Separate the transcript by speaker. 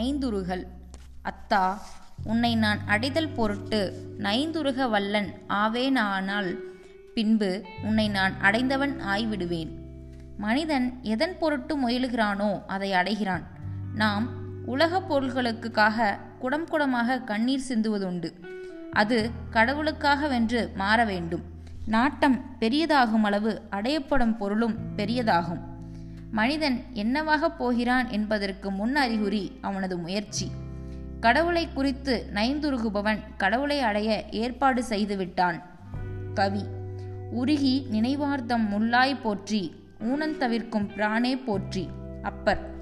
Speaker 1: நைந்துருகல். அத்தா உன்னை நான் அடைதல் பொருட்டு நைந்துருக வல்லன் ஆவேனானால் பின்பு உன்னை நான் அடைந்தவன் ஆய்விடுவேன். மனிதன் எதன் பொருட்டு முயலுகிறானோ அதை அடைகிறான். நாம் உலகப் பொருள்களுக்காக குடம் குடமாக கண்ணீர் சிந்துவதுண்டு. அது கடவுளுக்காக வென்று மாற வேண்டும். நாட்டம் பெரியதாகும் அளவு அடையப்படும் பொருளும் பெரியதாகும். மனிதன் என்னவாகப் போகிறான் என்பதற்கு முன் அறிகுறி அவனது முயற்சி. கடவுளை குறித்து நைந்துருகுபவன் கடவுளை அடைய ஏற்பாடு செய்துவிட்டான். கவி. உருகி நினைவார்த்தம் முல்லாய் போற்றி ஊனந்தவிர்க்கும் பிரானே போற்றி. அப்பர்.